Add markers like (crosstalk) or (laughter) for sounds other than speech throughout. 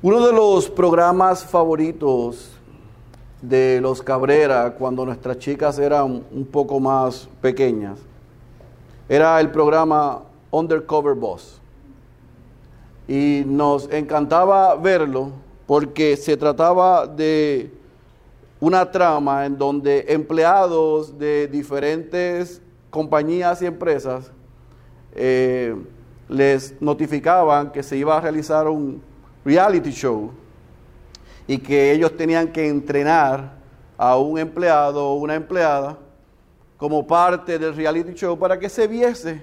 Uno de los programas favoritos de los Cabrera cuando nuestras chicas eran un poco más pequeñas era el programa Undercover Boss. Y nos encantaba verlo porque se trataba de una trama en donde empleados de diferentes compañías y empresas eh, les notificaban que se iba a realizar un reality show y que ellos tenían que entrenar a un empleado o una empleada como parte del reality show para que se viese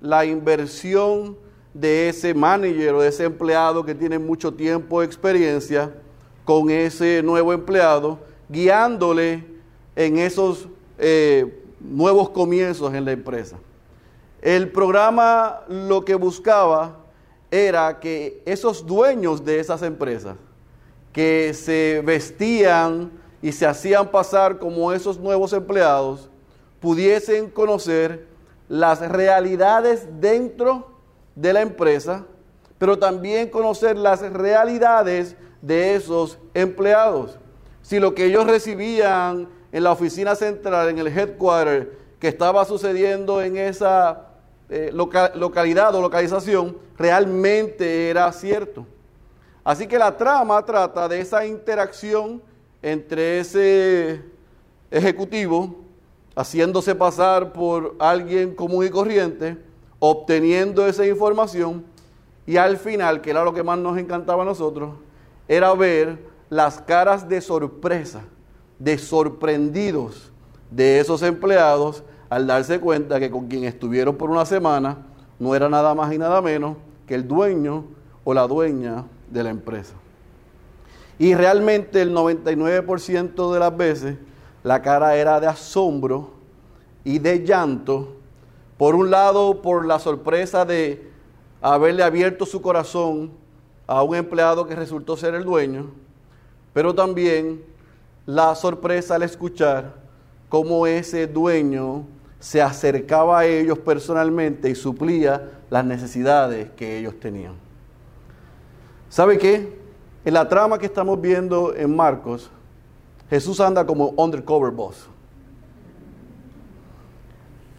la inversión de ese manager o de ese empleado que tiene mucho tiempo de experiencia con ese nuevo empleado, guiándole en esos eh, nuevos comienzos en la empresa. El programa lo que buscaba era que esos dueños de esas empresas, que se vestían y se hacían pasar como esos nuevos empleados, pudiesen conocer las realidades dentro de la empresa, pero también conocer las realidades de esos empleados. Si lo que ellos recibían en la oficina central, en el headquarter, que estaba sucediendo en esa eh, localidad o localización realmente era cierto. Así que la trama trata de esa interacción entre ese ejecutivo haciéndose pasar por alguien común y corriente, obteniendo esa información y al final, que era lo que más nos encantaba a nosotros, era ver las caras de sorpresa, de sorprendidos de esos empleados al darse cuenta que con quien estuvieron por una semana no era nada más y nada menos que el dueño o la dueña de la empresa. Y realmente el 99% de las veces la cara era de asombro y de llanto, por un lado por la sorpresa de haberle abierto su corazón a un empleado que resultó ser el dueño, pero también la sorpresa al escuchar cómo ese dueño se acercaba a ellos personalmente y suplía las necesidades que ellos tenían. ¿Sabe qué? En la trama que estamos viendo en Marcos, Jesús anda como undercover boss.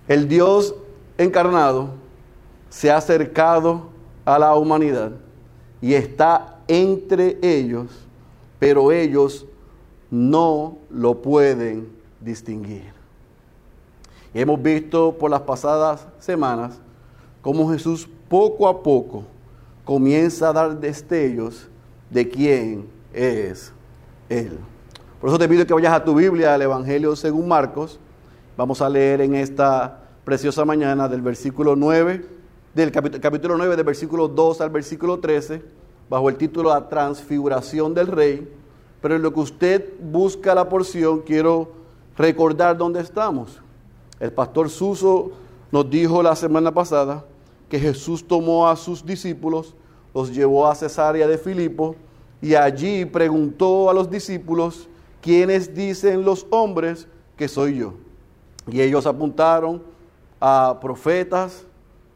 El Dios encarnado se ha acercado a la humanidad y está entre ellos, pero ellos no lo pueden distinguir. Hemos visto por las pasadas semanas cómo Jesús poco a poco comienza a dar destellos de quién es Él. Por eso te pido que vayas a tu Biblia, al Evangelio según Marcos. Vamos a leer en esta preciosa mañana del versículo 9, del capítulo 9, del versículo 2 al versículo 13, bajo el título La transfiguración del rey. Pero en lo que usted busca la porción, quiero recordar dónde estamos. El pastor Suso nos dijo la semana pasada que Jesús tomó a sus discípulos, los llevó a Cesarea de Filipo y allí preguntó a los discípulos, ¿quiénes dicen los hombres que soy yo? Y ellos apuntaron a profetas,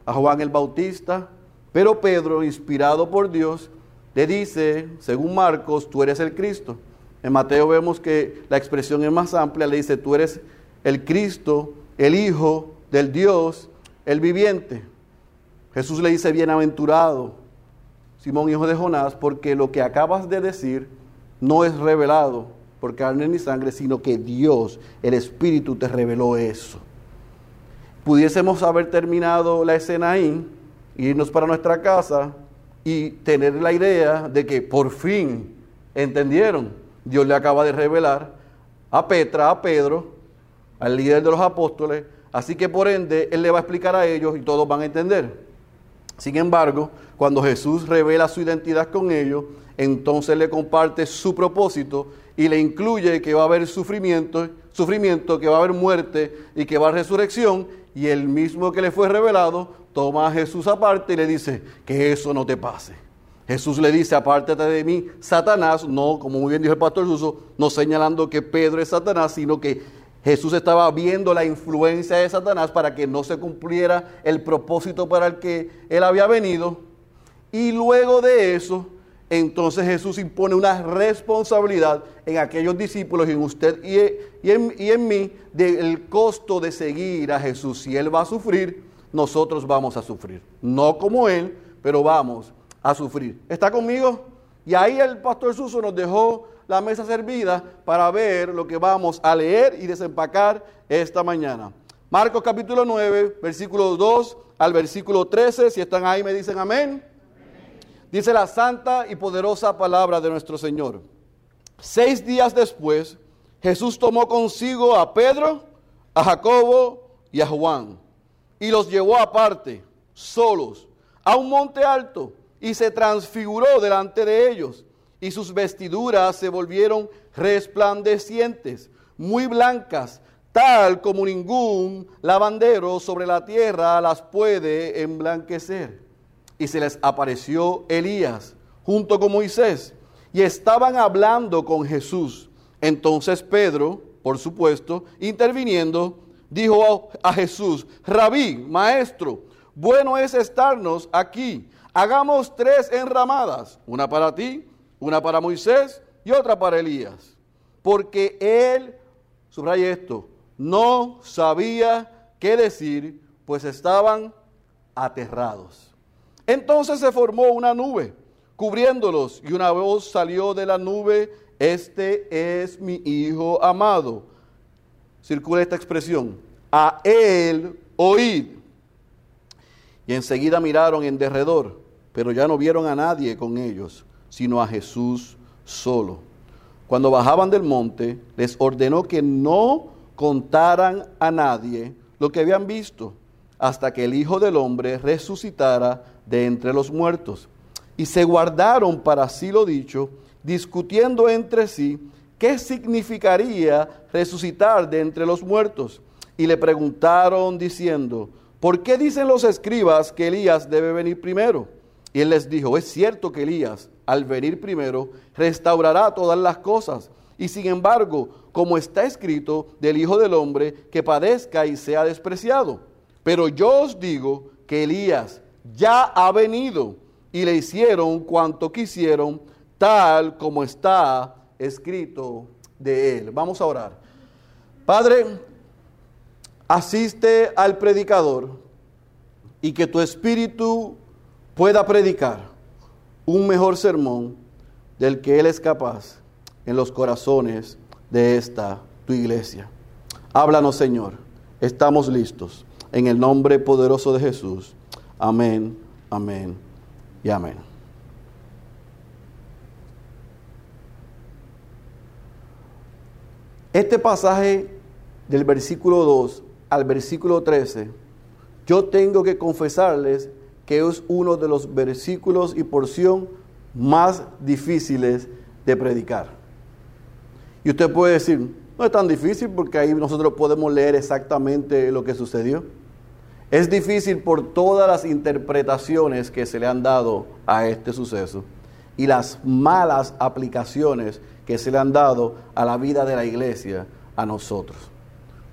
a Juan el Bautista, pero Pedro, inspirado por Dios, le dice, según Marcos, tú eres el Cristo. En Mateo vemos que la expresión es más amplia, le dice, tú eres el Cristo, el Hijo del Dios, el viviente. Jesús le dice, bienaventurado, Simón, hijo de Jonás, porque lo que acabas de decir no es revelado por carne ni sangre, sino que Dios, el Espíritu, te reveló eso. Pudiésemos haber terminado la escena ahí, irnos para nuestra casa y tener la idea de que por fin entendieron. Dios le acaba de revelar a Petra, a Pedro, al líder de los apóstoles, así que por ende Él le va a explicar a ellos y todos van a entender. Sin embargo, cuando Jesús revela su identidad con ellos, entonces le comparte su propósito y le incluye que va a haber sufrimiento, sufrimiento, que va a haber muerte y que va a haber resurrección, y el mismo que le fue revelado toma a Jesús aparte y le dice, que eso no te pase. Jesús le dice, apártate de mí, Satanás, no, como muy bien dijo el pastor Suso, no señalando que Pedro es Satanás, sino que Jesús estaba viendo la influencia de Satanás para que no se cumpliera el propósito para el que él había venido. Y luego de eso, entonces Jesús impone una responsabilidad en aquellos discípulos en usted y, en, y en mí del costo de seguir a Jesús. Si Él va a sufrir, nosotros vamos a sufrir. No como Él, pero vamos a sufrir. ¿Está conmigo? Y ahí el pastor Suso nos dejó la mesa servida para ver lo que vamos a leer y desempacar esta mañana. Marcos capítulo 9, versículo 2 al versículo 13. Si están ahí me dicen amén. Dice la santa y poderosa palabra de nuestro Señor. Seis días después, Jesús tomó consigo a Pedro, a Jacobo y a Juan y los llevó aparte, solos, a un monte alto y se transfiguró delante de ellos y sus vestiduras se volvieron resplandecientes, muy blancas, tal como ningún lavandero sobre la tierra las puede emblanquecer y se les apareció Elías junto con Moisés y estaban hablando con Jesús. Entonces Pedro, por supuesto, interviniendo, dijo a Jesús, rabí, maestro, bueno es estarnos aquí. Hagamos tres enramadas, una para ti, una para Moisés y otra para Elías. Porque él, subraya esto, no sabía qué decir, pues estaban aterrados. Entonces se formó una nube cubriéndolos y una voz salió de la nube, este es mi Hijo amado. Circula esta expresión, a él oíd. Y enseguida miraron en derredor, pero ya no vieron a nadie con ellos, sino a Jesús solo. Cuando bajaban del monte, les ordenó que no contaran a nadie lo que habían visto, hasta que el Hijo del Hombre resucitara de entre los muertos. Y se guardaron para sí lo dicho, discutiendo entre sí qué significaría resucitar de entre los muertos. Y le preguntaron diciendo, ¿por qué dicen los escribas que Elías debe venir primero? Y él les dijo, es cierto que Elías, al venir primero, restaurará todas las cosas. Y sin embargo, como está escrito del Hijo del Hombre, que padezca y sea despreciado. Pero yo os digo que Elías ya ha venido y le hicieron cuanto quisieron, tal como está escrito de él. Vamos a orar. Padre, asiste al predicador y que tu espíritu pueda predicar un mejor sermón del que él es capaz en los corazones de esta tu iglesia. Háblanos, Señor. Estamos listos. En el nombre poderoso de Jesús. Amén, amén y amén. Este pasaje del versículo 2 al versículo 13, yo tengo que confesarles que es uno de los versículos y porción más difíciles de predicar. Y usted puede decir, no es tan difícil porque ahí nosotros podemos leer exactamente lo que sucedió. Es difícil por todas las interpretaciones que se le han dado a este suceso y las malas aplicaciones que se le han dado a la vida de la iglesia, a nosotros.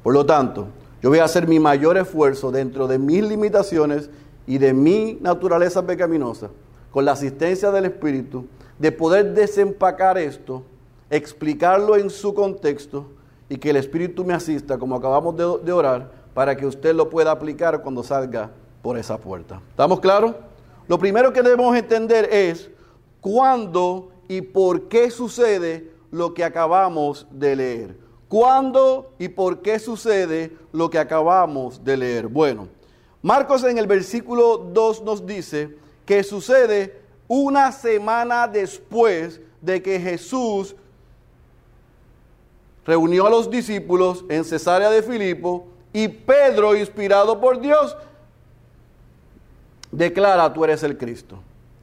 Por lo tanto, yo voy a hacer mi mayor esfuerzo dentro de mis limitaciones y de mi naturaleza pecaminosa, con la asistencia del Espíritu, de poder desempacar esto, explicarlo en su contexto y que el Espíritu me asista, como acabamos de, de orar, para que usted lo pueda aplicar cuando salga por esa puerta. ¿Estamos claros? Lo primero que debemos entender es cuándo y por qué sucede lo que acabamos de leer. ¿Cuándo y por qué sucede lo que acabamos de leer? Bueno, Marcos en el versículo 2 nos dice que sucede una semana después de que Jesús reunió a los discípulos en Cesarea de Filipo y Pedro, inspirado por Dios, declara, tú eres el Cristo.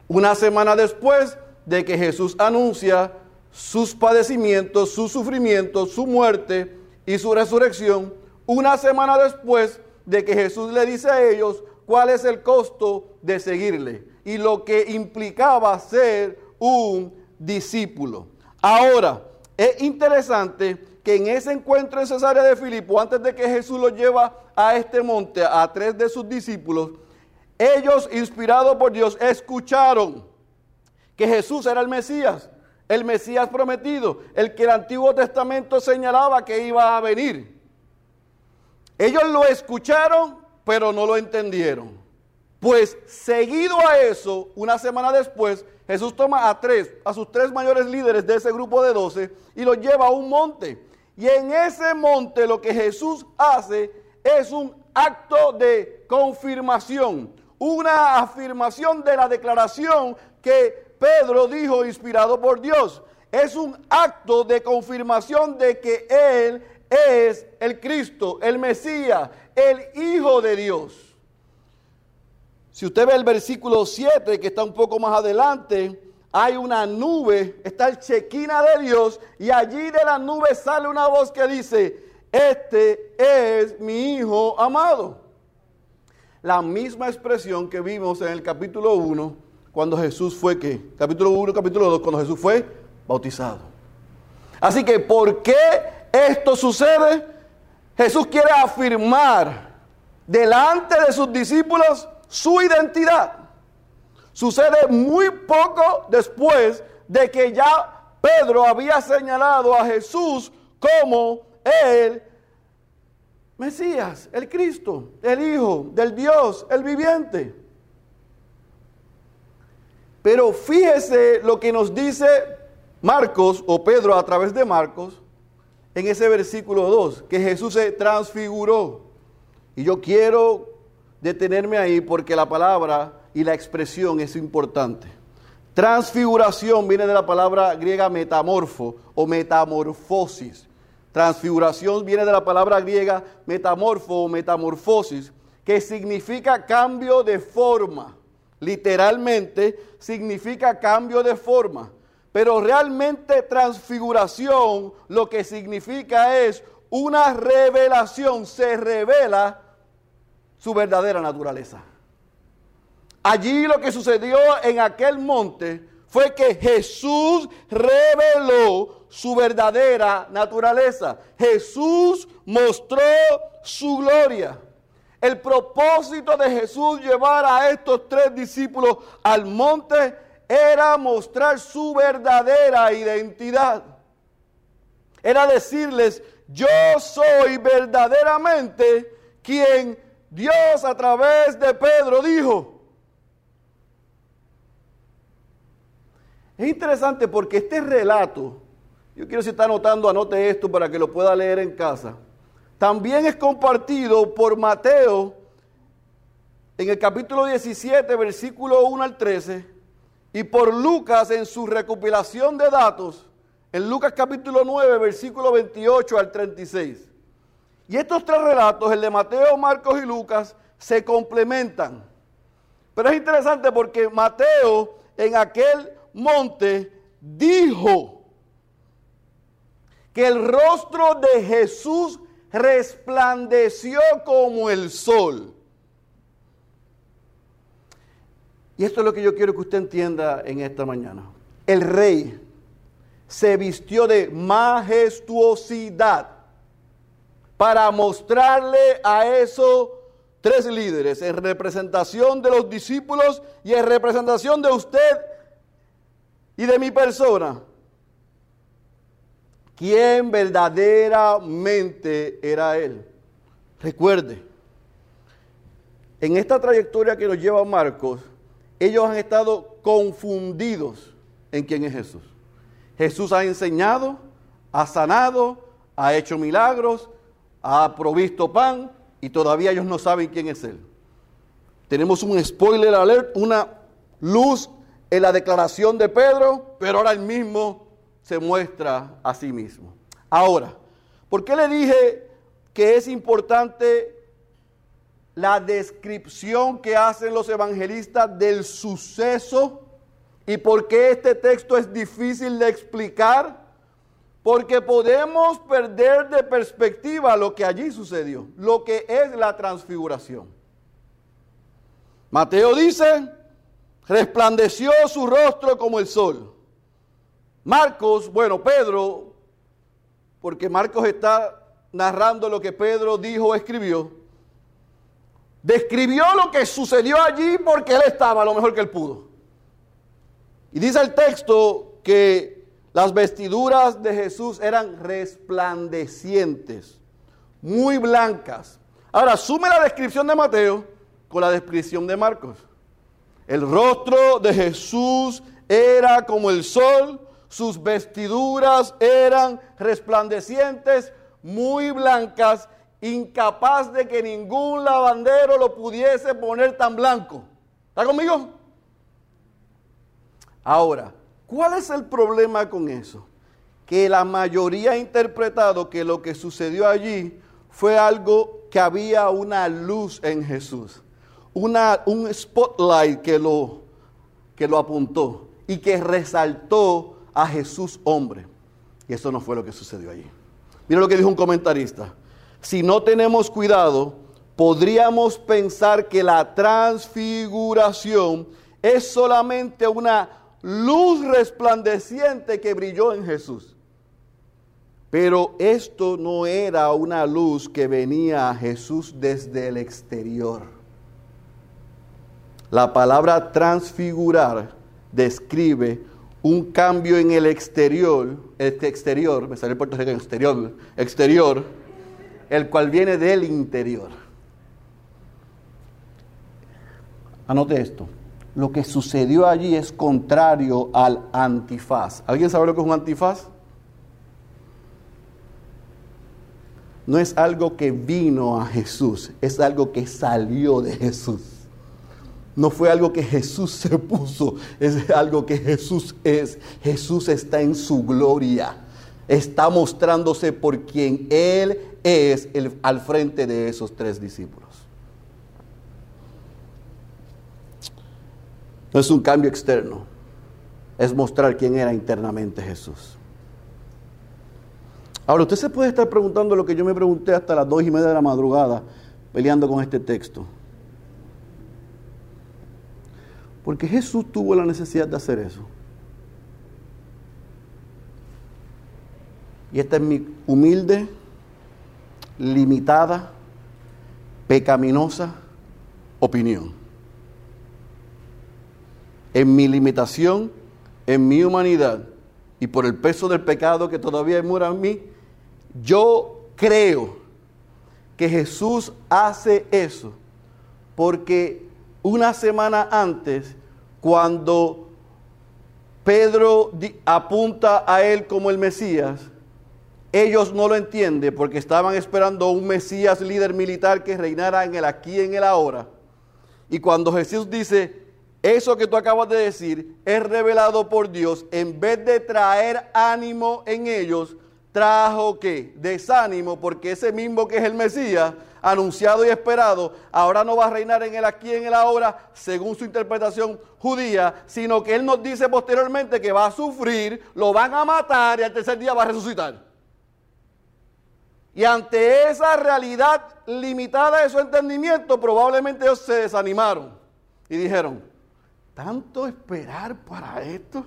Una semana después de que Jesús anuncia sus padecimientos, su sufrimiento, su muerte y su resurrección, una semana después de que Jesús le dice a ellos cuál es el costo de seguirle y lo que implicaba ser un discípulo. Ahora, es interesante que en ese encuentro en Cesarea de Filipo, antes de que Jesús los lleva a este monte, a tres de sus discípulos, ellos, inspirados por Dios, escucharon que Jesús era el Mesías, el Mesías prometido, el que el Antiguo Testamento señalaba que iba a venir. Ellos lo escucharon, pero no lo entendieron. Pues seguido a eso, una semana después, Jesús toma a tres, a sus tres mayores líderes de ese grupo de doce y los lleva a un monte. Y en ese monte lo que Jesús hace es un acto de confirmación, una afirmación de la declaración que Pedro dijo inspirado por Dios. Es un acto de confirmación de que Él es el Cristo, el Mesías, el Hijo de Dios. Si usted ve el versículo 7, que está un poco más adelante, hay una nube, está el chequina de Dios, y allí de la nube sale una voz que dice, este es mi Hijo amado. La misma expresión que vimos en el capítulo 1, cuando Jesús fue que, capítulo 1, capítulo 2, cuando Jesús fue bautizado. Así que, ¿por qué esto sucede? Jesús quiere afirmar delante de sus discípulos su identidad. Sucede muy poco después de que ya Pedro había señalado a Jesús como el Mesías, el Cristo, el Hijo del Dios, el viviente. Pero fíjese lo que nos dice Marcos o Pedro a través de Marcos en ese versículo 2, que Jesús se transfiguró. Y yo quiero detenerme ahí porque la palabra y la expresión es importante. Transfiguración viene de la palabra griega metamorfo o metamorfosis. Transfiguración viene de la palabra griega metamorfo o metamorfosis, que significa cambio de forma. Literalmente significa cambio de forma. Pero realmente transfiguración lo que significa es una revelación. Se revela su verdadera naturaleza. Allí lo que sucedió en aquel monte fue que Jesús reveló su verdadera naturaleza. Jesús mostró su gloria. El propósito de Jesús llevar a estos tres discípulos al monte era mostrar su verdadera identidad. Era decirles, yo soy verdaderamente quien Dios a través de Pedro dijo. Es interesante porque este relato, yo quiero si está anotando, anote esto para que lo pueda leer en casa. También es compartido por Mateo en el capítulo 17, versículo 1 al 13, y por Lucas en su recopilación de datos, en Lucas capítulo 9, versículo 28 al 36. Y estos tres relatos, el de Mateo, Marcos y Lucas, se complementan. Pero es interesante porque Mateo en aquel monte dijo que el rostro de Jesús resplandeció como el sol. Y esto es lo que yo quiero que usted entienda en esta mañana. El rey se vistió de majestuosidad para mostrarle a esos tres líderes en representación de los discípulos y en representación de usted y de mi persona, quién verdaderamente era Él. Recuerde, en esta trayectoria que nos lleva Marcos, ellos han estado confundidos en quién es Jesús. Jesús ha enseñado, ha sanado, ha hecho milagros, ha provisto pan y todavía ellos no saben quién es Él. Tenemos un spoiler alert, una luz en la declaración de Pedro, pero ahora él mismo se muestra a sí mismo. Ahora, ¿por qué le dije que es importante la descripción que hacen los evangelistas del suceso y por qué este texto es difícil de explicar? Porque podemos perder de perspectiva lo que allí sucedió, lo que es la transfiguración. Mateo dice, resplandeció su rostro como el sol. Marcos, bueno, Pedro, porque Marcos está narrando lo que Pedro dijo escribió, describió lo que sucedió allí porque él estaba lo mejor que él pudo. Y dice el texto que las vestiduras de Jesús eran resplandecientes, muy blancas. Ahora, sume la descripción de Mateo con la descripción de Marcos. El rostro de Jesús era como el sol, sus vestiduras eran resplandecientes, muy blancas, incapaz de que ningún lavandero lo pudiese poner tan blanco. ¿Está conmigo? Ahora, ¿cuál es el problema con eso? Que la mayoría ha interpretado que lo que sucedió allí fue algo que había una luz en Jesús, una, un spotlight que lo, que lo apuntó y que resaltó a Jesús hombre. Y eso no fue lo que sucedió allí. Mira lo que dijo un comentarista. Si no tenemos cuidado, podríamos pensar que la transfiguración es solamente una luz resplandeciente que brilló en Jesús. Pero esto no era una luz que venía a Jesús desde el exterior. La palabra transfigurar describe un cambio en el exterior, este exterior, me sale el Puerto Rico exterior, exterior, el cual viene del interior. Anote esto. Lo que sucedió allí es contrario al antifaz. ¿Alguien sabe lo que es un antifaz? No es algo que vino a Jesús, es algo que salió de Jesús. No fue algo que Jesús se puso, es algo que Jesús es. Jesús está en su gloria. Está mostrándose por quien Él es el, al frente de esos tres discípulos. No es un cambio externo, es mostrar quién era internamente Jesús. Ahora, usted se puede estar preguntando lo que yo me pregunté hasta las dos y media de la madrugada peleando con este texto. Porque Jesús tuvo la necesidad de hacer eso. Y esta es mi humilde, limitada, pecaminosa opinión. En mi limitación, en mi humanidad y por el peso del pecado que todavía mora en mí, yo creo que Jesús hace eso porque una semana antes, cuando Pedro apunta a él como el Mesías, ellos no lo entienden porque estaban esperando un Mesías líder militar que reinara en el aquí y en el ahora. Y cuando Jesús dice, eso que tú acabas de decir es revelado por Dios, en vez de traer ánimo en ellos, trajo que desánimo porque ese mismo que es el Mesías, anunciado y esperado, ahora no va a reinar en el aquí y en el ahora, según su interpretación judía, sino que él nos dice posteriormente que va a sufrir, lo van a matar y al tercer día va a resucitar. Y ante esa realidad limitada de su entendimiento, probablemente ellos se desanimaron y dijeron, ¿tanto esperar para esto?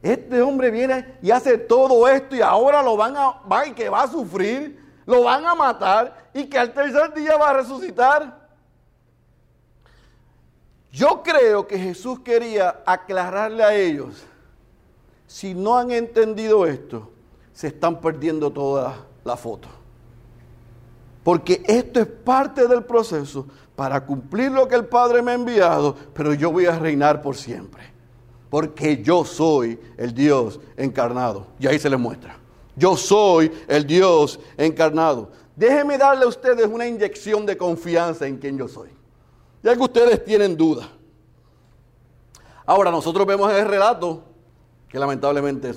Este hombre viene y hace todo esto y ahora lo van a, va y que va a sufrir, lo van a matar y que al tercer día va a resucitar. Yo creo que Jesús quería aclararle a ellos, si no han entendido esto, se están perdiendo toda la foto. Porque esto es parte del proceso para cumplir lo que el Padre me ha enviado, pero yo voy a reinar por siempre porque yo soy el Dios encarnado. Y ahí se le muestra. Yo soy el Dios encarnado. Déjenme darle a ustedes una inyección de confianza en quien yo soy. Ya que ustedes tienen duda. Ahora, nosotros vemos en el relato que lamentablemente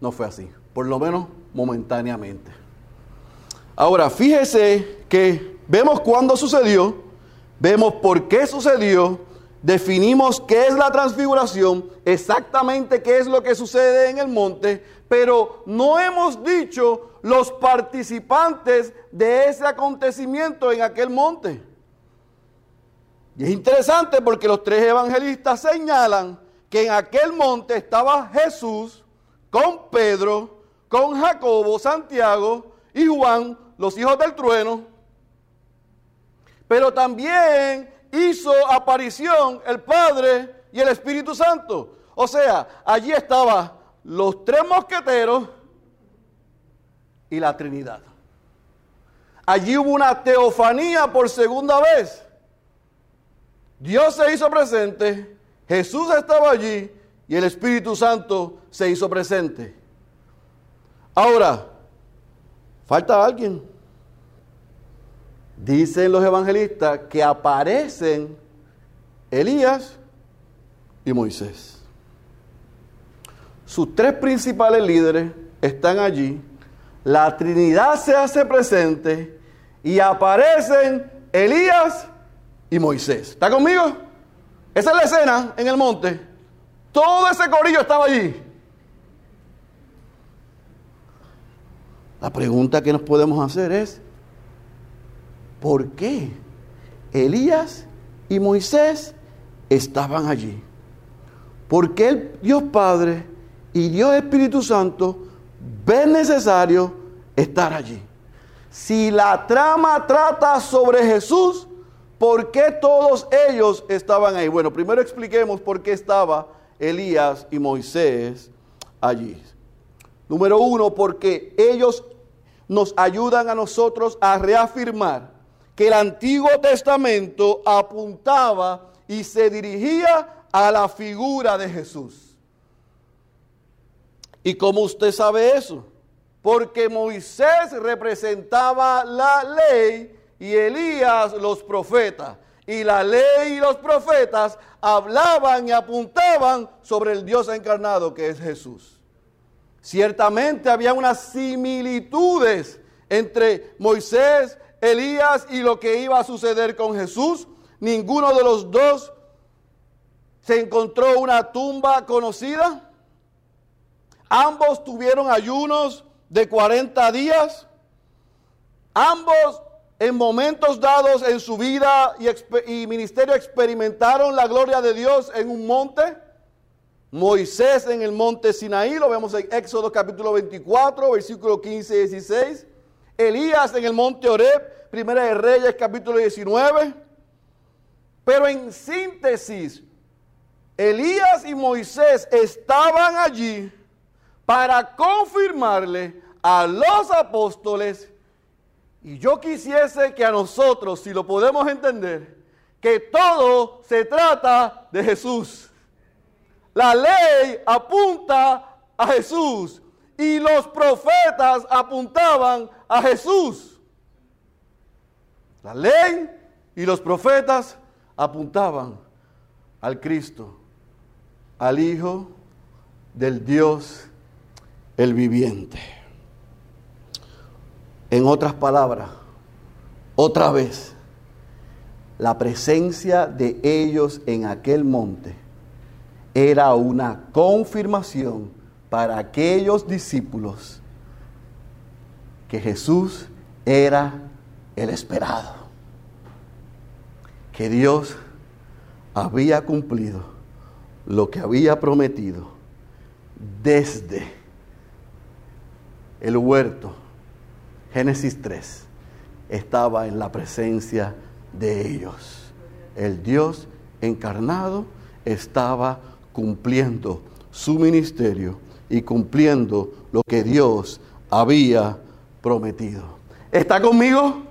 no fue así. Por lo menos momentáneamente. Ahora, fíjese que vemos cuándo sucedió, vemos por qué sucedió definimos qué es la transfiguración, exactamente qué es lo que sucede en el monte, pero no hemos dicho los participantes de ese acontecimiento en aquel monte. Y es interesante porque los tres evangelistas señalan que en aquel monte estaba Jesús con Pedro, con Jacobo, Santiago y Juan, los hijos del trueno. Pero también hizo aparición el Padre y el Espíritu Santo. O sea, allí estaban los tres mosqueteros y la Trinidad. Allí hubo una teofanía por segunda vez. Dios se hizo presente, Jesús estaba allí y el Espíritu Santo se hizo presente. Ahora, falta alguien. Dicen los evangelistas que aparecen Elías y Moisés. Sus tres principales líderes están allí. La Trinidad se hace presente y aparecen Elías y Moisés. ¿Está conmigo? Esa es la escena en el monte. Todo ese corillo estaba allí. La pregunta que nos podemos hacer es, ¿por qué Elías y Moisés estaban allí? ¿Por qué el Dios Padre y Dios Espíritu Santo ven necesario estar allí? Si la trama trata sobre Jesús, ¿por qué todos ellos estaban ahí? Bueno, primero expliquemos por qué estaba Elías y Moisés allí. Número uno, porque ellos nos ayudan a nosotros a reafirmar que el Antiguo Testamento apuntaba y se dirigía a la figura de Jesús. ¿Y cómo usted sabe eso? Porque Moisés representaba la ley y Elías los profetas. Y la ley y los profetas hablaban y apuntaban sobre el Dios encarnado que es Jesús. Ciertamente había unas similitudes entre Moisés, Elías y lo que iba a suceder con Jesús. Ninguno de los dos se encontró una tumba conocida. Ambos tuvieron ayunos de 40 días. Ambos en momentos dados en su vida y, ministerio experimentaron la gloria de Dios en un monte. Moisés en el monte Sinaí, lo vemos en Éxodo capítulo 24, versículo 15 y 16. Elías en el monte Oreb, Primera de Reyes capítulo 19. Pero en síntesis, Elías y Moisés estaban allí para confirmarle a los apóstoles y yo quisiese que a nosotros, si lo podemos entender, que todo se trata de Jesús. La ley apunta a Jesús y los profetas apuntaban a Jesús. La ley y los profetas apuntaban al Cristo, al Hijo del Dios el viviente. En otras palabras, otra vez, la presencia de ellos en aquel monte era una confirmación para aquellos discípulos que Jesús era el esperado, que Dios había cumplido lo que había prometido desde el huerto Génesis 3, estaba en la presencia de ellos. El Dios encarnado estaba cumpliendo su ministerio y cumpliendo lo que Dios había prometido. ¿Está conmigo?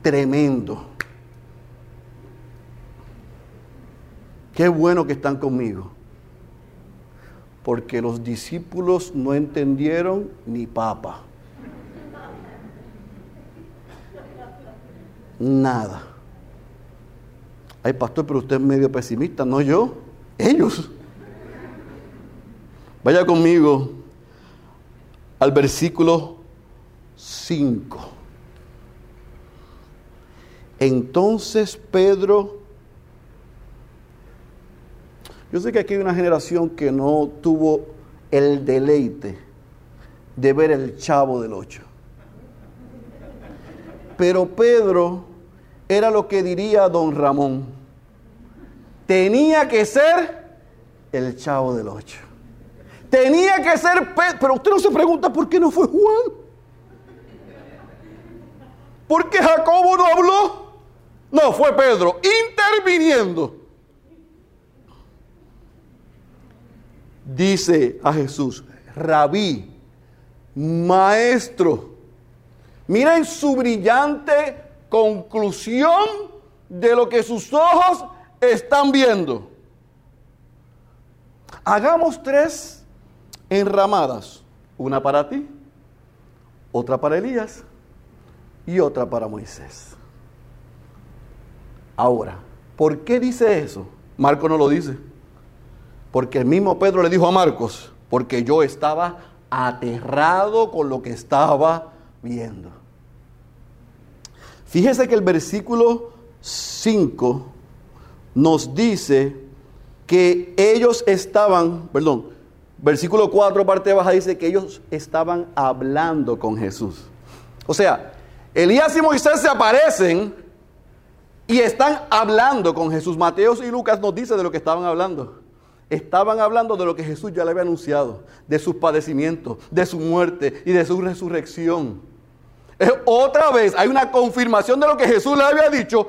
Tremendo. Qué bueno que están conmigo. Porque los discípulos no entendieron ni papa. nada. Ay, pastor, pero usted es medio pesimista, no yo, ellos. Vaya conmigo al versículo 5. Entonces Pedro, yo sé que aquí hay una generación que no tuvo el deleite de ver el chavo del ocho. Pero Pedro era lo que diría don Ramón. Tenía que ser el chavo del ocho. Tenía que ser Pedro. Pero usted no se pregunta por qué no fue Juan. ¿Por qué Jacobo no habló? No, fue Pedro interviniendo. dice a Jesús, rabí, maestro. Miren su brillante conclusión de lo que sus ojos están viendo. Hagamos tres enramadas, una para ti, otra para Elías y otra para Moisés. Ahora, ¿por qué dice eso? Marco no lo dice. Porque el mismo Pedro le dijo a Marcos, porque yo estaba aterrado con lo que estaba viendo. Fíjese que el versículo 5 nos dice que ellos estaban, perdón, versículo 4 parte baja dice que ellos estaban hablando con Jesús. O sea, Elías y Moisés se aparecen y están hablando con Jesús. Mateos y Lucas nos dice de lo que estaban hablando. Estaban hablando de lo que Jesús ya le había anunciado, de sus padecimientos, de su muerte y de su resurrección. Otra vez hay una confirmación de lo que Jesús le había dicho.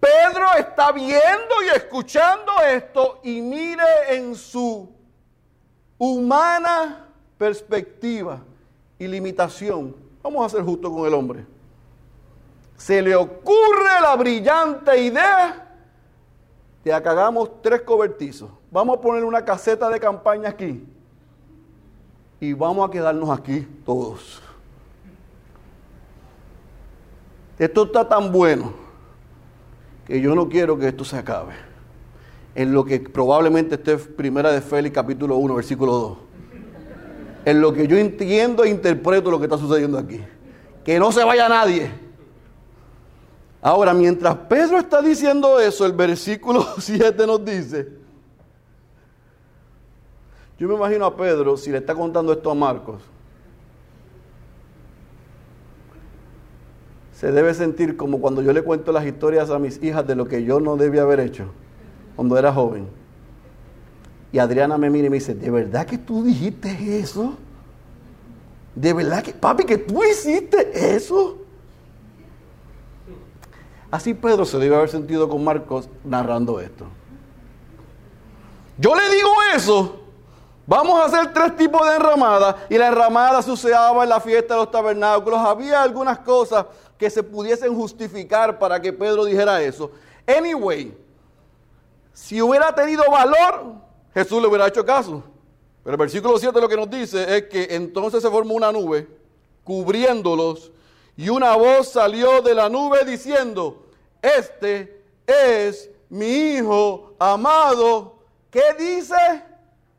Pedro está viendo y escuchando esto y mire en su humana perspectiva y limitación. Vamos a ser justos con el hombre. Se le ocurre la brillante idea de que hagamos tres cobertizos. Vamos a poner una caseta de campaña aquí y vamos a quedarnos aquí todos. Esto está tan bueno que yo no quiero que esto se acabe. En lo que probablemente esté primera de Félix capítulo 1, versículo 2. En lo que yo entiendo e interpreto lo que está sucediendo aquí. Que no se vaya nadie. Ahora, mientras Pedro está diciendo eso, el versículo (laughs) 7 nos dice, yo me imagino a Pedro, si le está contando esto a Marcos, se debe sentir como cuando yo le cuento las historias a mis hijas de lo que yo no debía haber hecho cuando era joven. Y Adriana me mira y me dice, ¿de verdad que tú dijiste eso? ¿De verdad que, papi, que tú hiciste eso? Así Pedro se debe haber sentido con Marcos narrando esto. Yo le digo eso. Vamos a hacer tres tipos de enramadas. Y la enramada sucedaba en la fiesta de los tabernáculos. Había algunas cosas que se pudiesen justificar para que Pedro dijera eso. Anyway, si hubiera tenido valor, Jesús le hubiera hecho caso. Pero el versículo 7 lo que nos dice es que entonces se formó una nube cubriéndolos y una voz salió de la nube diciendo, este es mi hijo amado. ¿Qué dice?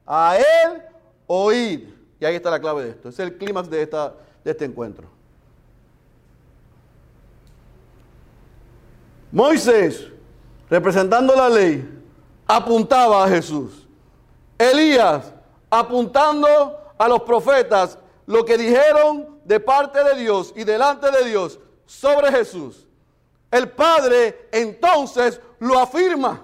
A él oíd. Y ahí está la clave de esto. Es el clímax de, esta, de este encuentro. Moisés, representando la ley, apuntaba a Jesús. Elías, apuntando a los profetas, lo que dijeron de parte de Dios y delante de Dios sobre Jesús. El Padre entonces lo afirma.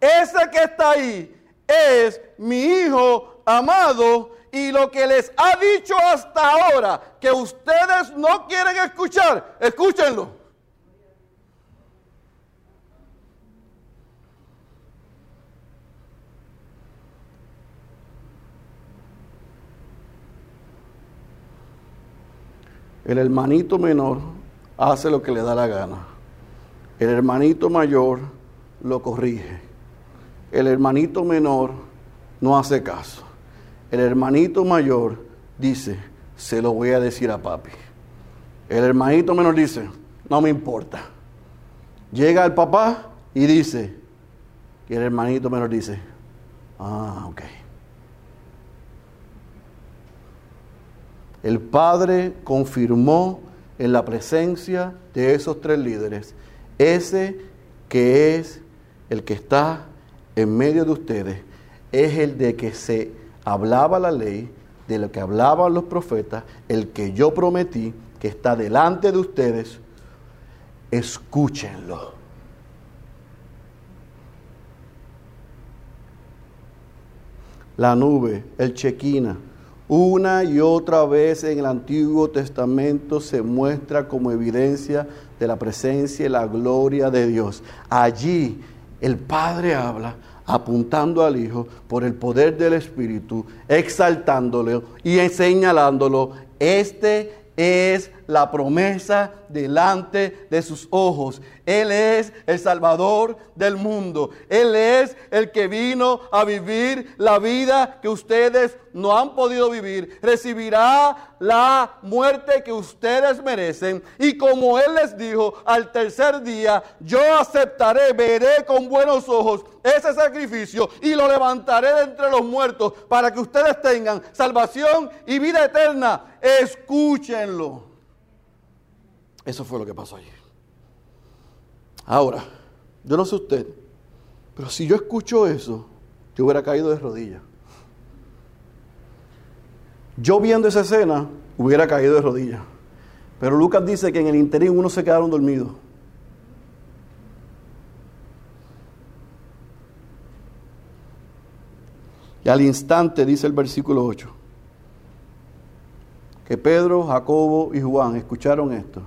Ese que está ahí es mi Hijo amado y lo que les ha dicho hasta ahora que ustedes no quieren escuchar, escúchenlo. El hermanito menor hace lo que le da la gana. El hermanito mayor lo corrige. El hermanito menor no hace caso. El hermanito mayor dice, se lo voy a decir a papi. El hermanito menor dice, no me importa. Llega el papá y dice, y el hermanito menor dice, ah, ok. El Padre confirmó en la presencia de esos tres líderes, ese que es el que está en medio de ustedes, es el de que se hablaba la ley, de lo que hablaban los profetas, el que yo prometí, que está delante de ustedes, escúchenlo. La nube, el chequina, una y otra vez en el Antiguo Testamento se muestra como evidencia de la presencia y la gloria de Dios. Allí el Padre habla, apuntando al Hijo por el poder del Espíritu, exaltándolo y señalándolo. Este es la promesa delante de sus ojos. Él es el Salvador del mundo. Él es el que vino a vivir la vida que ustedes no han podido vivir. Recibirá la muerte que ustedes merecen. Y como Él les dijo, al tercer día yo aceptaré, veré con buenos ojos ese sacrificio y lo levantaré de entre los muertos para que ustedes tengan salvación y vida eterna. Escúchenlo. Eso fue lo que pasó allí. Ahora, yo no sé usted, pero si yo escucho eso, yo hubiera caído de rodillas. Yo viendo esa escena, hubiera caído de rodillas. Pero Lucas dice que en el interín uno se quedaron dormidos. Y al instante, dice el versículo 8, que Pedro, Jacobo y Juan escucharon esto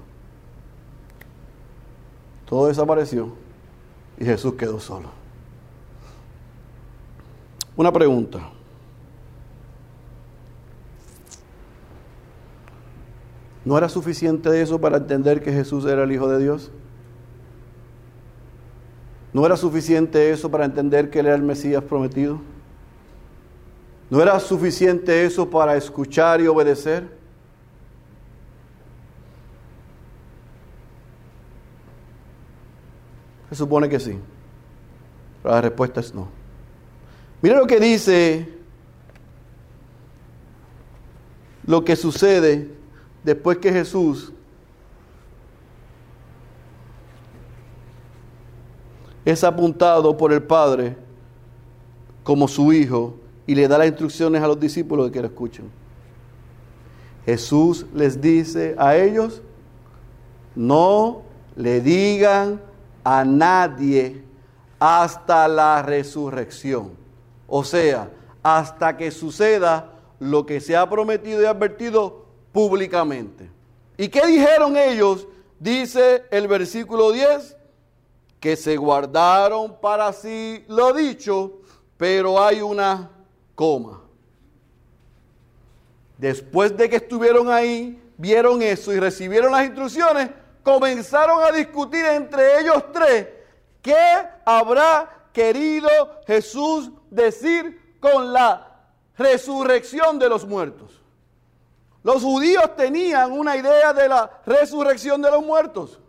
todo desapareció y Jesús quedó solo. Una pregunta. ¿No era suficiente eso para entender que Jesús era el Hijo de Dios? ¿No era suficiente eso para entender que Él era el Mesías prometido? ¿No era suficiente eso para escuchar y obedecer? Se supone que sí. La respuesta es no. Mira lo que dice lo que sucede después que Jesús es apuntado por el Padre como su Hijo y le da las instrucciones a los discípulos de que lo escuchen. Jesús les dice a ellos, no le digan a nadie hasta la resurrección. O sea, hasta que suceda lo que se ha prometido y advertido públicamente. ¿Y qué dijeron ellos? Dice el versículo 10, que se guardaron para sí lo dicho, pero hay una coma. Después de que estuvieron ahí, vieron eso y recibieron las instrucciones, comenzaron a discutir entre ellos tres qué habrá querido Jesús decir con la resurrección de los muertos. Los judíos tenían una idea de la resurrección de los muertos,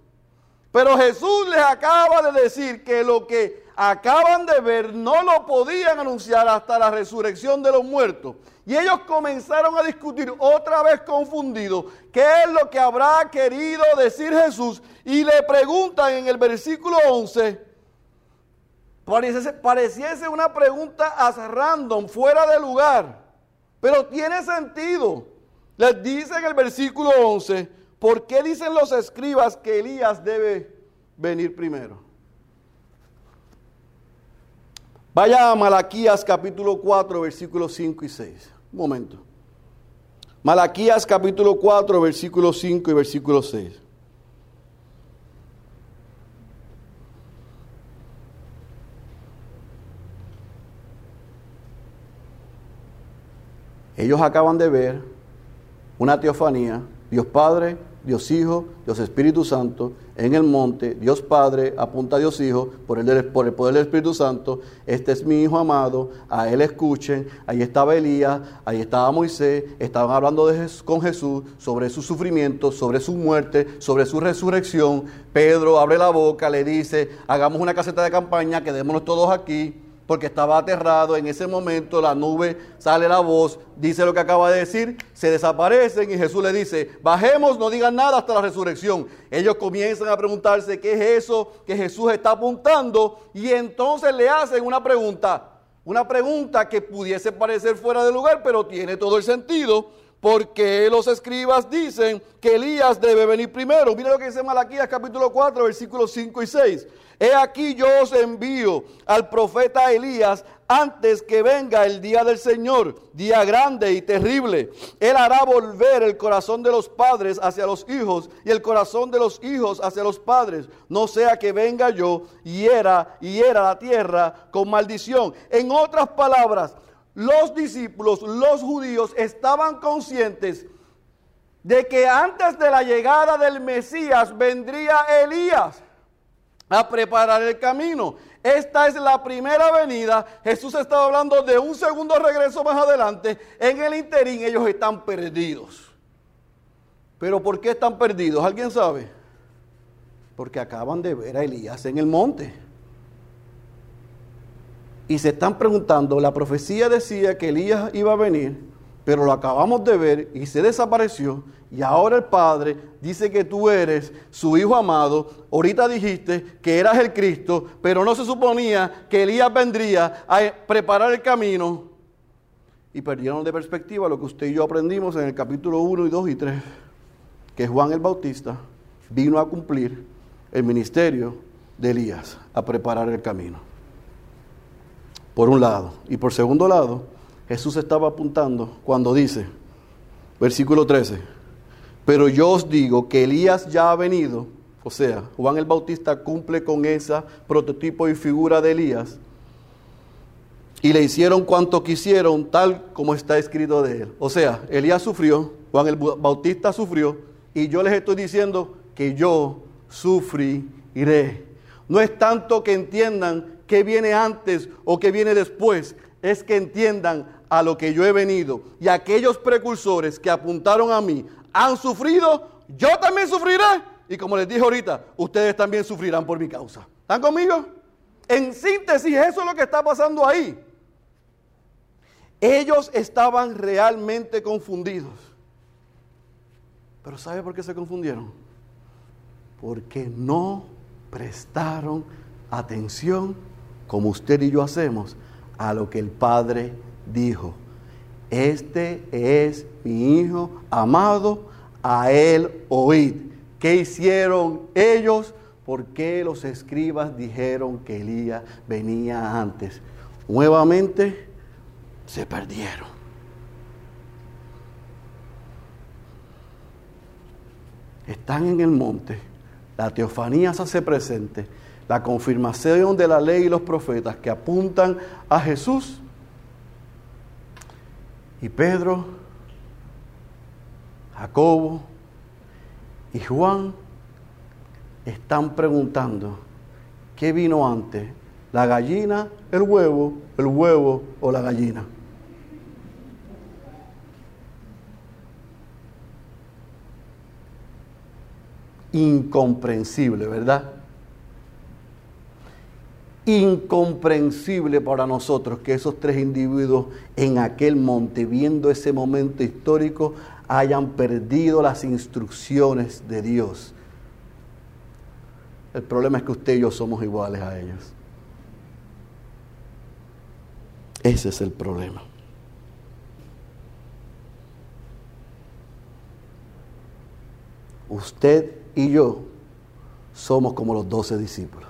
pero Jesús les acaba de decir que lo que acaban de ver no lo podían anunciar hasta la resurrección de los muertos. Y ellos comenzaron a discutir otra vez confundidos qué es lo que habrá querido decir Jesús. Y le preguntan en el versículo 11, pareciese, pareciese una pregunta as random, fuera de lugar, pero tiene sentido. Les dice en el versículo 11, ¿por qué dicen los escribas que Elías debe venir primero? Vaya a Malaquías capítulo 4, versículos 5 y 6. Un momento. Malaquías capítulo 4, versículo 5 y versículo 6. Ellos acaban de ver una teofanía, Dios Padre, Dios Hijo, Dios Espíritu Santo, en el monte, Dios Padre apunta a Dios Hijo por el, por el poder del Espíritu Santo, este es mi Hijo amado, a Él escuchen, ahí estaba Elías, ahí estaba Moisés, estaban hablando de, con Jesús sobre su sufrimiento, sobre su muerte, sobre su resurrección, Pedro abre la boca, le dice, hagamos una caseta de campaña, quedémonos todos aquí, porque estaba aterrado. En ese momento la nube sale la voz, dice lo que acaba de decir, se desaparecen y Jesús le dice, bajemos, no digan nada hasta la resurrección. Ellos comienzan a preguntarse qué es eso que Jesús está apuntando y entonces le hacen una pregunta, una pregunta que pudiese parecer fuera de lugar, pero tiene todo el sentido. Porque los escribas dicen que Elías debe venir primero. Mira lo que dice Malaquías capítulo 4, versículos 5 y 6. He aquí yo os envío al profeta Elías antes que venga el día del Señor, día grande y terrible. Él hará volver el corazón de los padres hacia los hijos y el corazón de los hijos hacia los padres. No sea que venga yo y hiera, y hiera la tierra con maldición. En otras palabras, los discípulos, los judíos, estaban conscientes de que antes de la llegada del Mesías vendría Elías a preparar el camino. Esta es la primera venida. Jesús estaba hablando de un segundo regreso más adelante. En el interín ellos están perdidos. Pero ¿por qué están perdidos? ¿Alguien sabe? Porque acaban de ver a Elías en el monte. Y se están preguntando, la profecía decía que Elías iba a venir pero lo acabamos de ver y se desapareció. Y ahora el Padre dice que tú eres su Hijo amado. Ahorita dijiste que eras el Cristo, pero no se suponía que Elías vendría a preparar el camino. Y perdieron de perspectiva lo que usted y yo aprendimos en el capítulo 1 y 2 y 3, que Juan el Bautista vino a cumplir el ministerio de Elías, a preparar el camino. Por un lado. Y por segundo lado, Jesús estaba apuntando cuando dice, versículo 13, pero yo os digo que Elías ya ha venido, o sea, Juan el Bautista cumple con esa prototipo y figura de Elías, y le hicieron cuanto quisieron, tal como está escrito de él. O sea, Elías sufrió, Juan el Bautista sufrió, y yo les estoy diciendo que yo sufriré. No es tanto que entiendan qué viene antes o qué viene después, es que entiendan a lo que yo he venido y aquellos precursores que apuntaron a mí han sufrido, yo también sufriré. Y como les dije ahorita, ustedes también sufrirán por mi causa. ¿Están conmigo? En síntesis, eso es lo que está pasando ahí. Ellos estaban realmente confundidos. Pero ¿sabe por qué se confundieron? Porque no prestaron atención, como usted y yo hacemos, a lo que el Padre dijo, este es mi hijo amado, a él oíd. ¿Qué hicieron ellos? ¿Por qué los escribas dijeron que Elías venía antes? Nuevamente se perdieron. Están en el monte, la teofanía se hace presente, la confirmación de la ley y los profetas que apuntan a Jesús y Pedro, Jacobo y Juan están preguntando, ¿qué vino antes? ¿La gallina, el huevo, el huevo o la gallina? Incomprensible, ¿verdad? Incomprensible para nosotros que esos tres individuos en aquel monte, viendo ese momento histórico, hayan perdido las instrucciones de Dios. El problema es que usted y yo somos iguales a ellos. Ese es el problema. Usted y yo somos como los doce discípulos.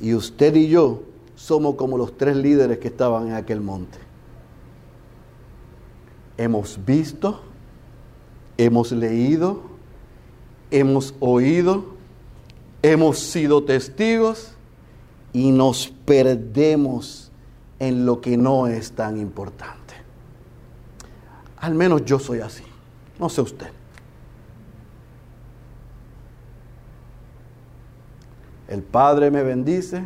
Y usted y yo somos como los tres líderes que estaban en aquel monte. Hemos visto, hemos leído, hemos oído, hemos sido testigos y nos perdemos en lo que no es tan importante. Al menos yo soy así, no sé usted. El Padre me bendice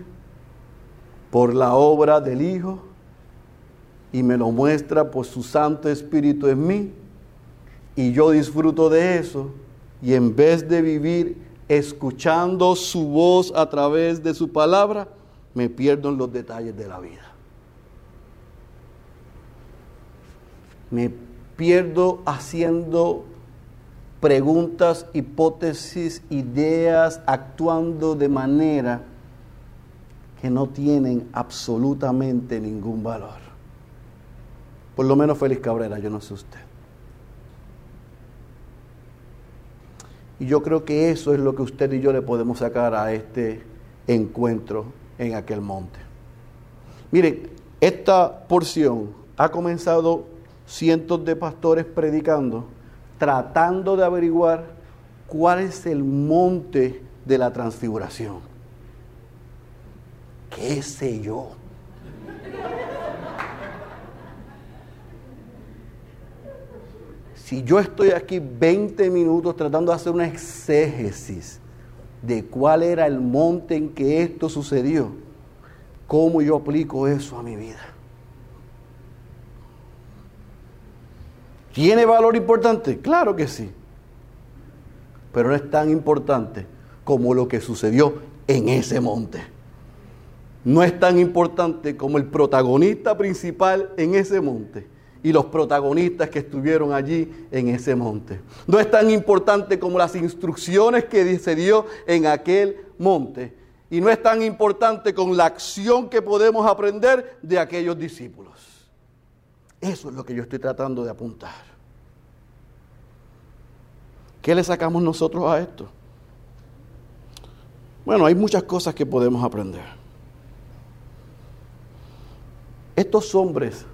por la obra del Hijo y me lo muestra por su Santo Espíritu en mí. Y yo disfruto de eso. Y en vez de vivir escuchando su voz a través de su palabra, me pierdo en los detalles de la vida. Me pierdo haciendo preguntas, hipótesis, ideas, actuando de manera que no tienen absolutamente ningún valor. Por lo menos Félix Cabrera, yo no sé usted. Y yo creo que eso es lo que usted y yo le podemos sacar a este encuentro en aquel monte. Miren, esta porción ha comenzado cientos de pastores predicando, tratando de averiguar cuál es el monte de la transfiguración. ¿Qué sé yo? Si yo estoy aquí 20 minutos tratando de hacer una exégesis de cuál era el monte en que esto sucedió, ¿cómo yo aplico eso a mi vida? ¿Tiene valor importante? Claro que sí. Pero no es tan importante como lo que sucedió en ese monte. No es tan importante como el protagonista principal en ese monte y los protagonistas que estuvieron allí en ese monte. No es tan importante como las instrucciones que se dio en aquel monte. Y no es tan importante con la acción que podemos aprender de aquellos discípulos. Eso es lo que yo estoy tratando de apuntar. ¿Qué le sacamos nosotros a esto? Bueno, hay muchas cosas que podemos aprender. Estos hombres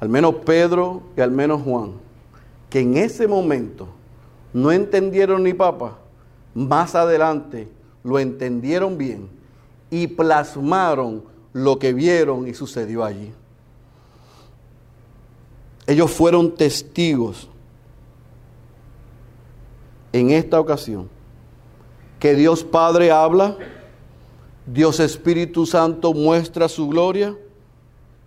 al menos Pedro y al menos Juan, que en ese momento no entendieron ni papa, más adelante lo entendieron bien y plasmaron lo que vieron y sucedió allí. Ellos fueron testigos en esta ocasión que Dios Padre habla, Dios Espíritu Santo muestra su gloria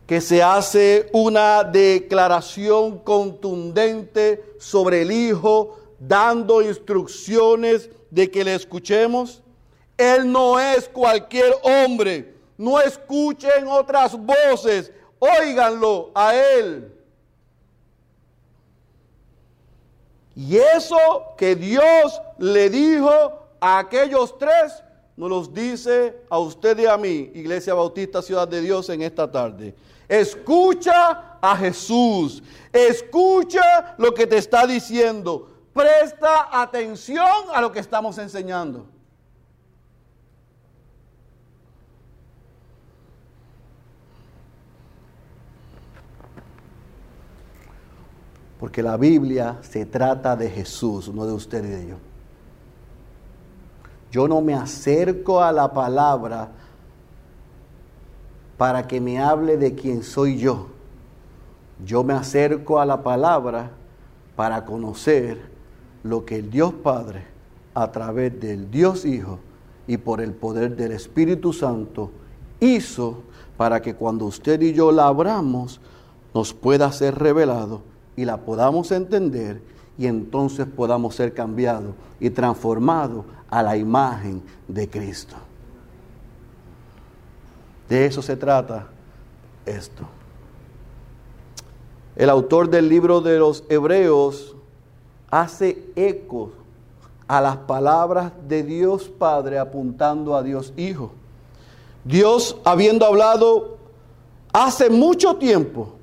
que se hace una declaración contundente sobre el Hijo, dando instrucciones de que le escuchemos. Él no es cualquier hombre. No escuchen otras voces. Óiganlo a Él. Y eso que Dios le dijo a aquellos tres, nos los dice a usted y a mí, Iglesia Bautista Ciudad de Dios, en esta tarde. Escucha a Jesús. Escucha lo que te está diciendo. Presta atención a lo que estamos enseñando. Porque la Biblia se trata de Jesús, no de usted y de yo. Yo no me acerco a la palabra para que me hable de quién soy yo. Yo me acerco a la palabra para conocer lo que el Dios Padre, a través del Dios Hijo y por el poder del Espíritu Santo, hizo para que cuando usted y yo la abramos, nos pueda ser revelado y la podamos entender y entonces podamos ser cambiados y transformados a la imagen de Cristo. De eso se trata esto. El autor del libro de los Hebreos hace eco a las palabras de Dios Padre apuntando a Dios Hijo. Dios habiendo hablado hace mucho tiempo,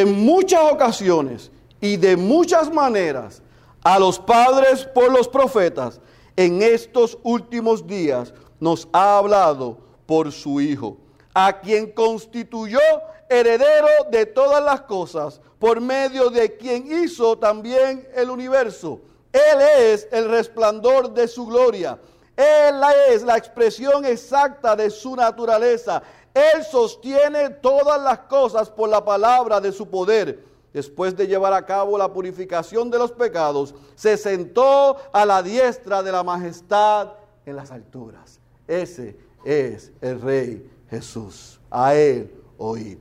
en muchas ocasiones y de muchas maneras a los padres por los profetas, en estos últimos días nos ha hablado por su Hijo a quien constituyó heredero de todas las cosas, por medio de quien hizo también el universo. Él es el resplandor de su gloria. Él es la expresión exacta de su naturaleza. Él sostiene todas las cosas por la palabra de su poder. Después de llevar a cabo la purificación de los pecados, se sentó a la diestra de la majestad en las alturas. Ese es el Rey Jesús. A Él oíd.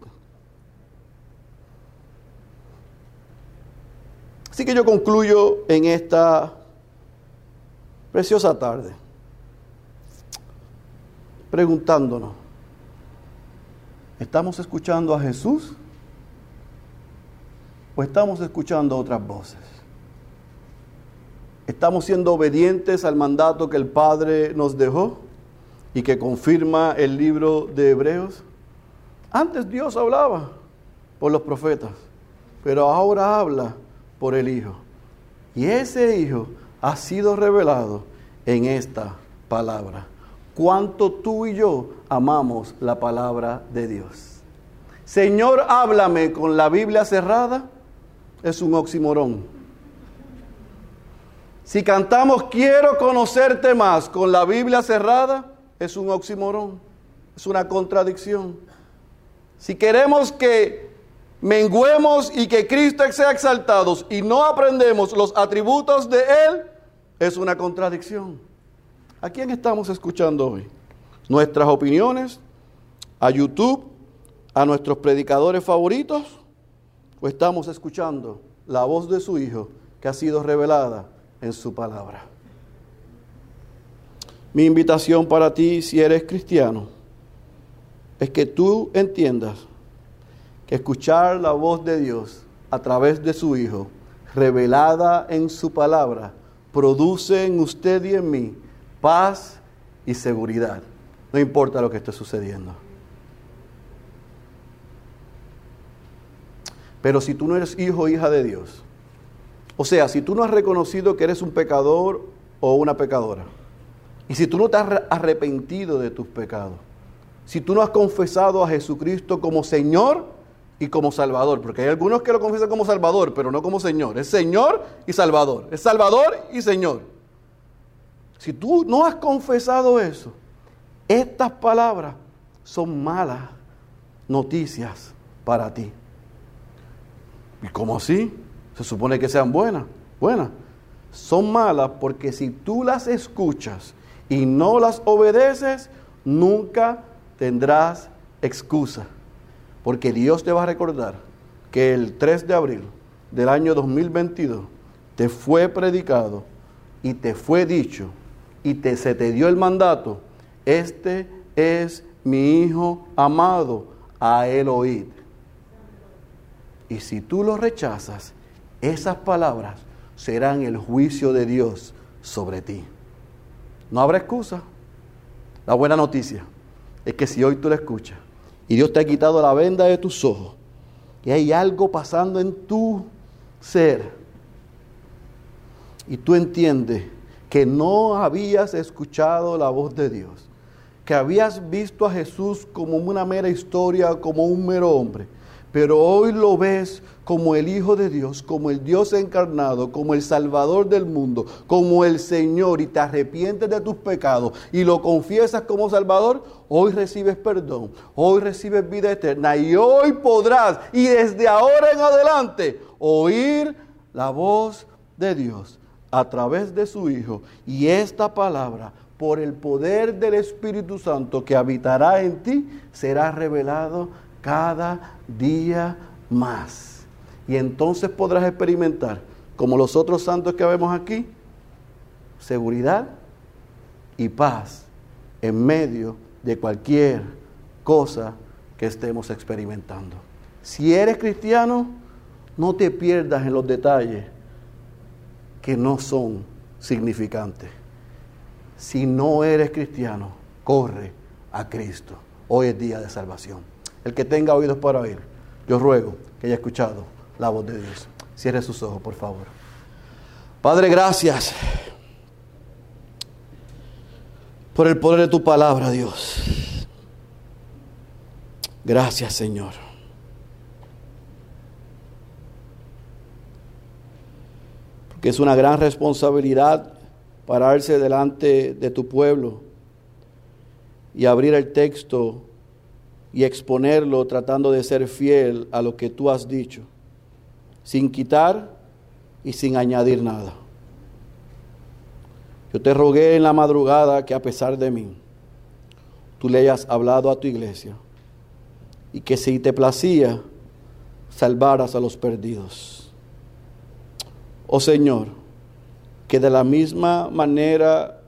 Así que yo concluyo en esta preciosa tarde preguntándonos, ¿estamos escuchando a Jesús o estamos escuchando otras voces? ¿Estamos siendo obedientes al mandato que el Padre nos dejó? y que confirma el libro de Hebreos. Antes Dios hablaba por los profetas, pero ahora habla por el Hijo. Y ese Hijo ha sido revelado en esta palabra. Cuánto tú y yo amamos la palabra de Dios. Señor, háblame con la Biblia cerrada, es un oximorón. Si cantamos quiero conocerte más con la Biblia cerrada, es un oximorón, es una contradicción. Si queremos que menguemos y que Cristo sea exaltado y no aprendemos los atributos de Él, es una contradicción. ¿A quién estamos escuchando hoy? ¿Nuestras opiniones? ¿A YouTube? ¿A nuestros predicadores favoritos? ¿O estamos escuchando la voz de su Hijo que ha sido revelada en su palabra? Mi invitación para ti, si eres cristiano, es que tú entiendas que escuchar la voz de Dios a través de su Hijo, revelada en su palabra, produce en usted y en mí paz y seguridad. No importa lo que esté sucediendo. Pero si tú no eres hijo o hija de Dios, o sea, si tú no has reconocido que eres un pecador o una pecadora, y si tú no te has arrepentido de tus pecados, si tú no has confesado a Jesucristo como Señor y como Salvador, porque hay algunos que lo confiesan como Salvador, pero no como Señor, es Señor y Salvador, es Salvador y Señor. Si tú no has confesado eso, estas palabras son malas noticias para ti. ¿Y cómo así? Se supone que sean buenas. Buenas. Son malas porque si tú las escuchas y no las obedeces, nunca tendrás excusa. Porque Dios te va a recordar que el 3 de abril del año 2022 te fue predicado y te fue dicho y te, se te dio el mandato, este es mi hijo amado, a él oíd. Y si tú lo rechazas, esas palabras serán el juicio de Dios sobre ti. No habrá excusa. La buena noticia es que si hoy tú lo escuchas y Dios te ha quitado la venda de tus ojos y hay algo pasando en tu ser y tú entiendes que no habías escuchado la voz de Dios, que habías visto a Jesús como una mera historia, como un mero hombre, pero hoy lo ves como el Hijo de Dios, como el Dios encarnado, como el Salvador del mundo, como el Señor y te arrepientes de tus pecados y lo confiesas como Salvador, hoy recibes perdón, hoy recibes vida eterna y hoy podrás y desde ahora en adelante oír la voz de Dios a través de su Hijo y esta palabra por el poder del Espíritu Santo que habitará en ti será revelado cada día más. Y entonces podrás experimentar, como los otros santos que vemos aquí, seguridad y paz en medio de cualquier cosa que estemos experimentando. Si eres cristiano, no te pierdas en los detalles que no son significantes. Si no eres cristiano, corre a Cristo. Hoy es día de salvación. El que tenga oídos para oír, yo ruego que haya escuchado la voz de Dios. Cierre sus ojos, por favor. Padre, gracias por el poder de tu palabra, Dios. Gracias, Señor. Es una gran responsabilidad pararse delante de tu pueblo y abrir el texto y exponerlo tratando de ser fiel a lo que tú has dicho, sin quitar y sin añadir nada. Yo te rogué en la madrugada que a pesar de mí, tú le hayas hablado a tu iglesia y que si te placía, salvaras a los perdidos. Oh Señor, que de la misma manera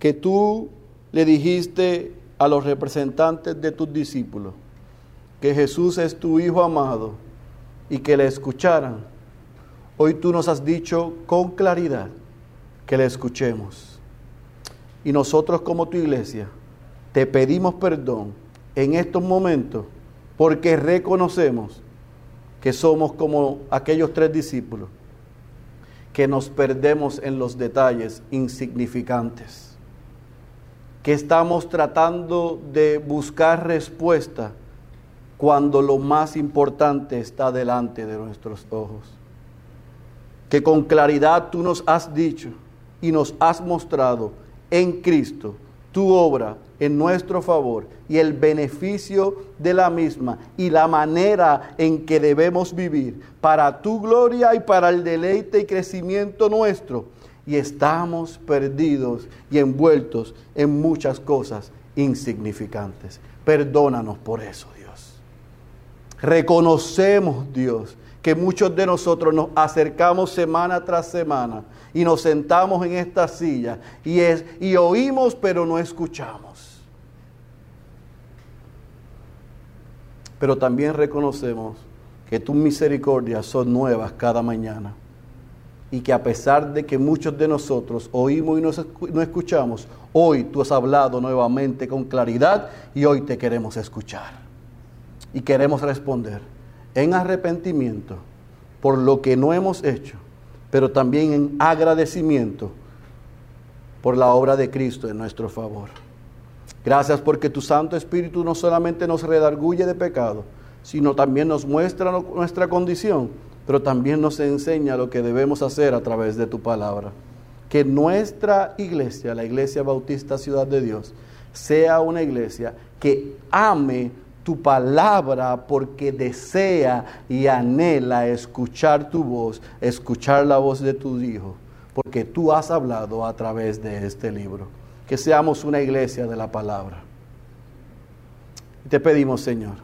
que tú le dijiste a los representantes de tus discípulos que Jesús es tu Hijo amado y que le escucharan, hoy tú nos has dicho con claridad que le escuchemos. Y nosotros como tu iglesia te pedimos perdón en estos momentos porque reconocemos que somos como aquellos tres discípulos que nos perdemos en los detalles insignificantes. que estamos tratando de buscar respuesta cuando lo más importante está delante de nuestros ojos. Que con claridad tú nos has dicho y nos has mostrado en Cristo tu obra en nuestro favor y el beneficio de la misma y la manera en que debemos vivir para tu gloria y para el deleite y crecimiento nuestro. Y estamos perdidos y envueltos en muchas cosas insignificantes. Perdónanos por eso, Dios. Reconocemos, Dios, que muchos de nosotros nos acercamos semana tras semana y nos sentamos en esta silla y, es, y oímos pero no escuchamos. Pero también reconocemos que tus misericordias son nuevas cada mañana y que a pesar de que muchos de nosotros oímos y no escuchamos, hoy tú has hablado nuevamente con claridad y hoy te queremos escuchar y queremos responder en arrepentimiento por lo que no hemos hecho, pero también en agradecimiento por la obra de Cristo en nuestro favor. Gracias porque tu Santo Espíritu no solamente nos redarguye de pecado, sino también nos muestra nuestra condición, pero también nos enseña lo que debemos hacer a través de tu palabra. Que nuestra iglesia, la Iglesia Bautista Ciudad de Dios, sea una iglesia que ame tu palabra porque desea y anhela escuchar tu voz, escuchar la voz de tu Hijo, porque tú has hablado a través de este libro. Que seamos una iglesia de la palabra. Te pedimos, Señor,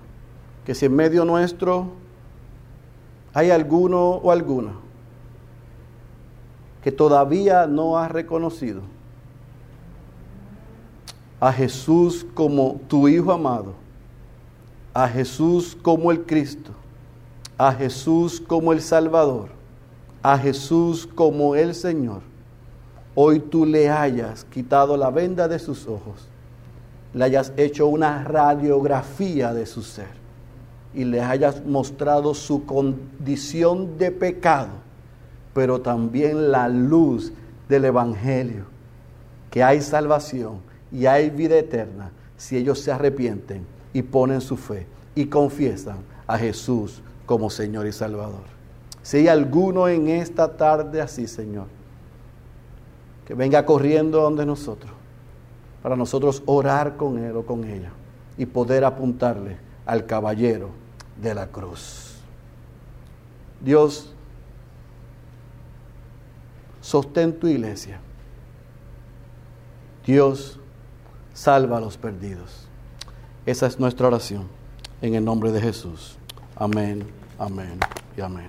que si en medio nuestro hay alguno o alguna que todavía no ha reconocido a Jesús como tu Hijo amado, a Jesús como el Cristo, a Jesús como el Salvador, a Jesús como el Señor, hoy tú le hayas quitado la venda de sus ojos, le hayas hecho una radiografía de su ser y le hayas mostrado su condición de pecado, pero también la luz del Evangelio, que hay salvación y hay vida eterna si ellos se arrepienten y ponen su fe y confiesan a Jesús como Señor y Salvador. Si hay alguno en esta tarde así, Señor, que venga corriendo donde nosotros, para nosotros orar con él o con ella y poder apuntarle al caballero de la cruz. Dios, sostén tu iglesia. Dios, salva a los perdidos. Esa es nuestra oración. En el nombre de Jesús. Amén, amén y amén.